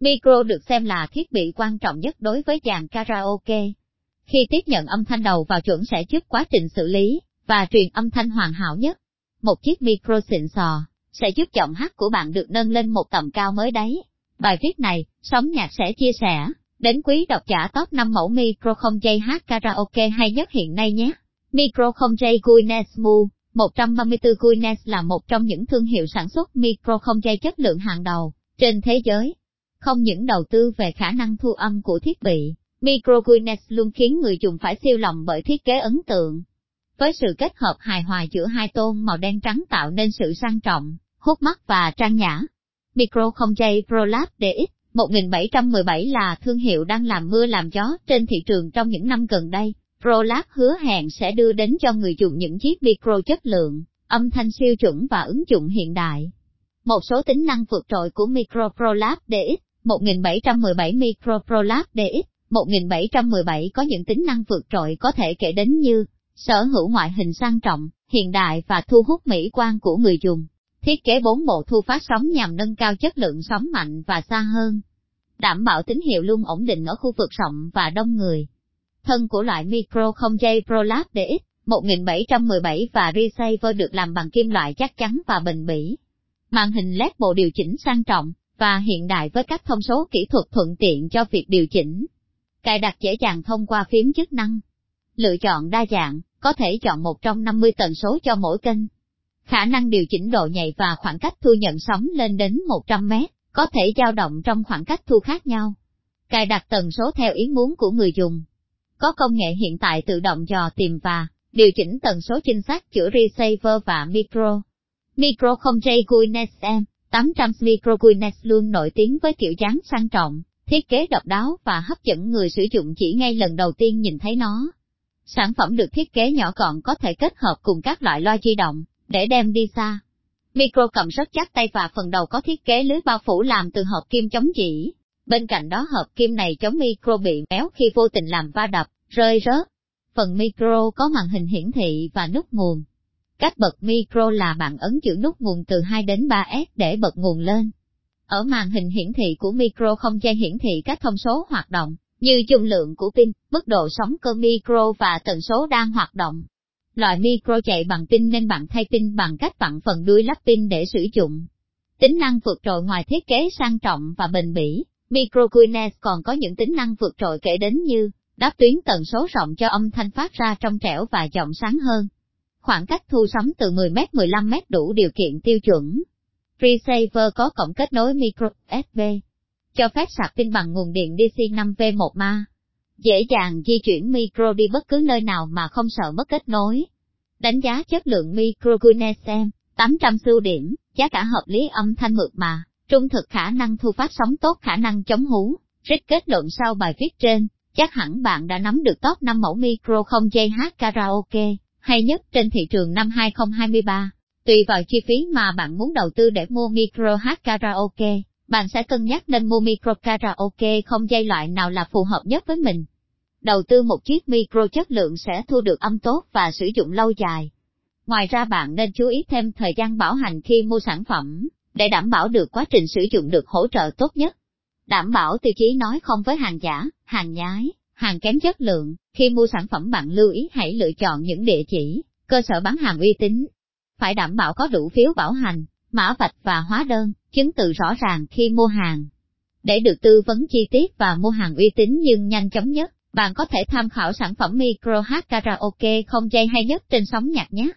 Micro được xem là thiết bị quan trọng nhất đối với dàn karaoke. Khi tiếp nhận âm thanh đầu vào chuẩn sẽ giúp quá trình xử lý và truyền âm thanh hoàn hảo nhất. Một chiếc micro xịn sò sẽ giúp giọng hát của bạn được nâng lên một tầm cao mới đấy. Bài viết này, Sống Nhạc sẽ chia sẻ đến quý độc giả top 5 mẫu micro không dây hát karaoke hay nhất hiện nay nhé. Micro không dây Guinness Mu 134 Guinness là một trong những thương hiệu sản xuất micro không dây chất lượng hàng đầu trên thế giới. Không những đầu tư về khả năng thu âm của thiết bị, Microguinness luôn khiến người dùng phải siêu lòng bởi thiết kế ấn tượng. Với sự kết hợp hài hòa giữa hai tôn màu đen trắng tạo nên sự sang trọng, hút mắt và trang nhã. Micro không dây ProLab DX 1717 là thương hiệu đang làm mưa làm gió trên thị trường trong những năm gần đây. ProLab hứa hẹn sẽ đưa đến cho người dùng những chiếc micro chất lượng, âm thanh siêu chuẩn và ứng dụng hiện đại. Một số tính năng vượt trội của Micro ProLab DX 1717 Micro ProLab DX 1717 có những tính năng vượt trội có thể kể đến như sở hữu ngoại hình sang trọng, hiện đại và thu hút mỹ quan của người dùng. Thiết kế bốn bộ thu phát sóng nhằm nâng cao chất lượng sóng mạnh và xa hơn. Đảm bảo tín hiệu luôn ổn định ở khu vực rộng và đông người. Thân của loại micro không dây ProLab DX 1717 và receiver được làm bằng kim loại chắc chắn và bền bỉ. Màn hình LED bộ điều chỉnh sang trọng và hiện đại với các thông số kỹ thuật thuận tiện cho việc điều chỉnh. Cài đặt dễ dàng thông qua phím chức năng. Lựa chọn đa dạng, có thể chọn một trong 50 tần số cho mỗi kênh. Khả năng điều chỉnh độ nhạy và khoảng cách thu nhận sóng lên đến 100 mét, có thể dao động trong khoảng cách thu khác nhau. Cài đặt tần số theo ý muốn của người dùng. Có công nghệ hiện tại tự động dò tìm và điều chỉnh tần số chính xác giữa receiver và micro. Micro không dây Guinness M, 800 Micro luôn nổi tiếng với kiểu dáng sang trọng, thiết kế độc đáo và hấp dẫn người sử dụng chỉ ngay lần đầu tiên nhìn thấy nó. Sản phẩm được thiết kế nhỏ gọn có thể kết hợp cùng các loại loa di động, để đem đi xa. Micro cầm rất chắc tay và phần đầu có thiết kế lưới bao phủ làm từ hợp kim chống chỉ. Bên cạnh đó hợp kim này chống micro bị méo khi vô tình làm va đập, rơi rớt. Phần micro có màn hình hiển thị và nút nguồn. Cách bật micro là bạn ấn chữ nút nguồn từ 2 đến 3S để bật nguồn lên. Ở màn hình hiển thị của micro không gian hiển thị các thông số hoạt động, như dung lượng của pin, mức độ sóng cơ micro và tần số đang hoạt động. Loại micro chạy bằng pin nên bạn thay pin bằng cách vặn phần đuôi lắp pin để sử dụng. Tính năng vượt trội ngoài thiết kế sang trọng và bền bỉ, micro Guinness còn có những tính năng vượt trội kể đến như đáp tuyến tần số rộng cho âm thanh phát ra trong trẻo và giọng sáng hơn. Khoảng cách thu sóng từ 10m 15m đủ điều kiện tiêu chuẩn. Receiver có cổng kết nối micro USB, cho phép sạc pin bằng nguồn điện DC 5V1 ma. Dễ dàng di chuyển micro đi bất cứ nơi nào mà không sợ mất kết nối. Đánh giá chất lượng micro Gunesem, 800 ưu điểm, giá cả hợp lý âm thanh mượt mà, trung thực khả năng thu phát sóng tốt khả năng chống hú. Rít kết luận sau bài viết trên, chắc hẳn bạn đã nắm được top 5 mẫu micro không dây hát karaoke, hay nhất trên thị trường năm 2023. Tùy vào chi phí mà bạn muốn đầu tư để mua micro hát karaoke, bạn sẽ cân nhắc nên mua micro karaoke không dây loại nào là phù hợp nhất với mình. Đầu tư một chiếc micro chất lượng sẽ thu được âm tốt và sử dụng lâu dài. Ngoài ra bạn nên chú ý thêm thời gian bảo hành khi mua sản phẩm, để đảm bảo được quá trình sử dụng được hỗ trợ tốt nhất. Đảm bảo tiêu chí nói không với hàng giả, hàng nhái, hàng kém chất lượng, khi mua sản phẩm bạn lưu ý hãy lựa chọn những địa chỉ, cơ sở bán hàng uy tín. Phải đảm bảo có đủ phiếu bảo hành, mã vạch và hóa đơn, chứng từ rõ ràng khi mua hàng. Để được tư vấn chi tiết và mua hàng uy tín nhưng nhanh chóng nhất, bạn có thể tham khảo sản phẩm micro hát karaoke không dây hay nhất trên sóng nhạc nhé.